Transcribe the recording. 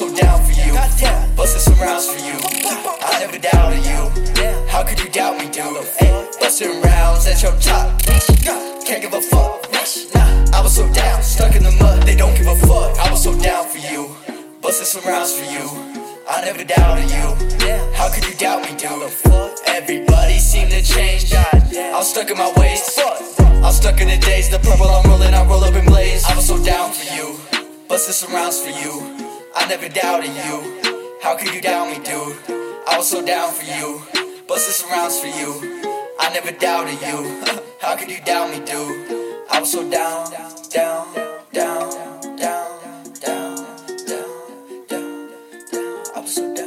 so down for you. Busting some rounds for you. Busting rounds at your top. Can't give a fuck. Nah, I was so down, stuck in the mud. They don't give a fuck. I was so down for you. Busting some rounds for you. I never doubted you. How could you doubt me, dude? Everybody seemed to change. I'm stuck in my ways. I'm stuck in the days. The purple I'm rolling, I roll up in blaze. I was so down for you. Busting some rounds for you. I never doubted you. How could you doubt me, dude? I was so down for you busting some rounds for you. I never doubted you. How could you doubt me, dude? I'm so down, down, down, down, down, down, down. I'm so down.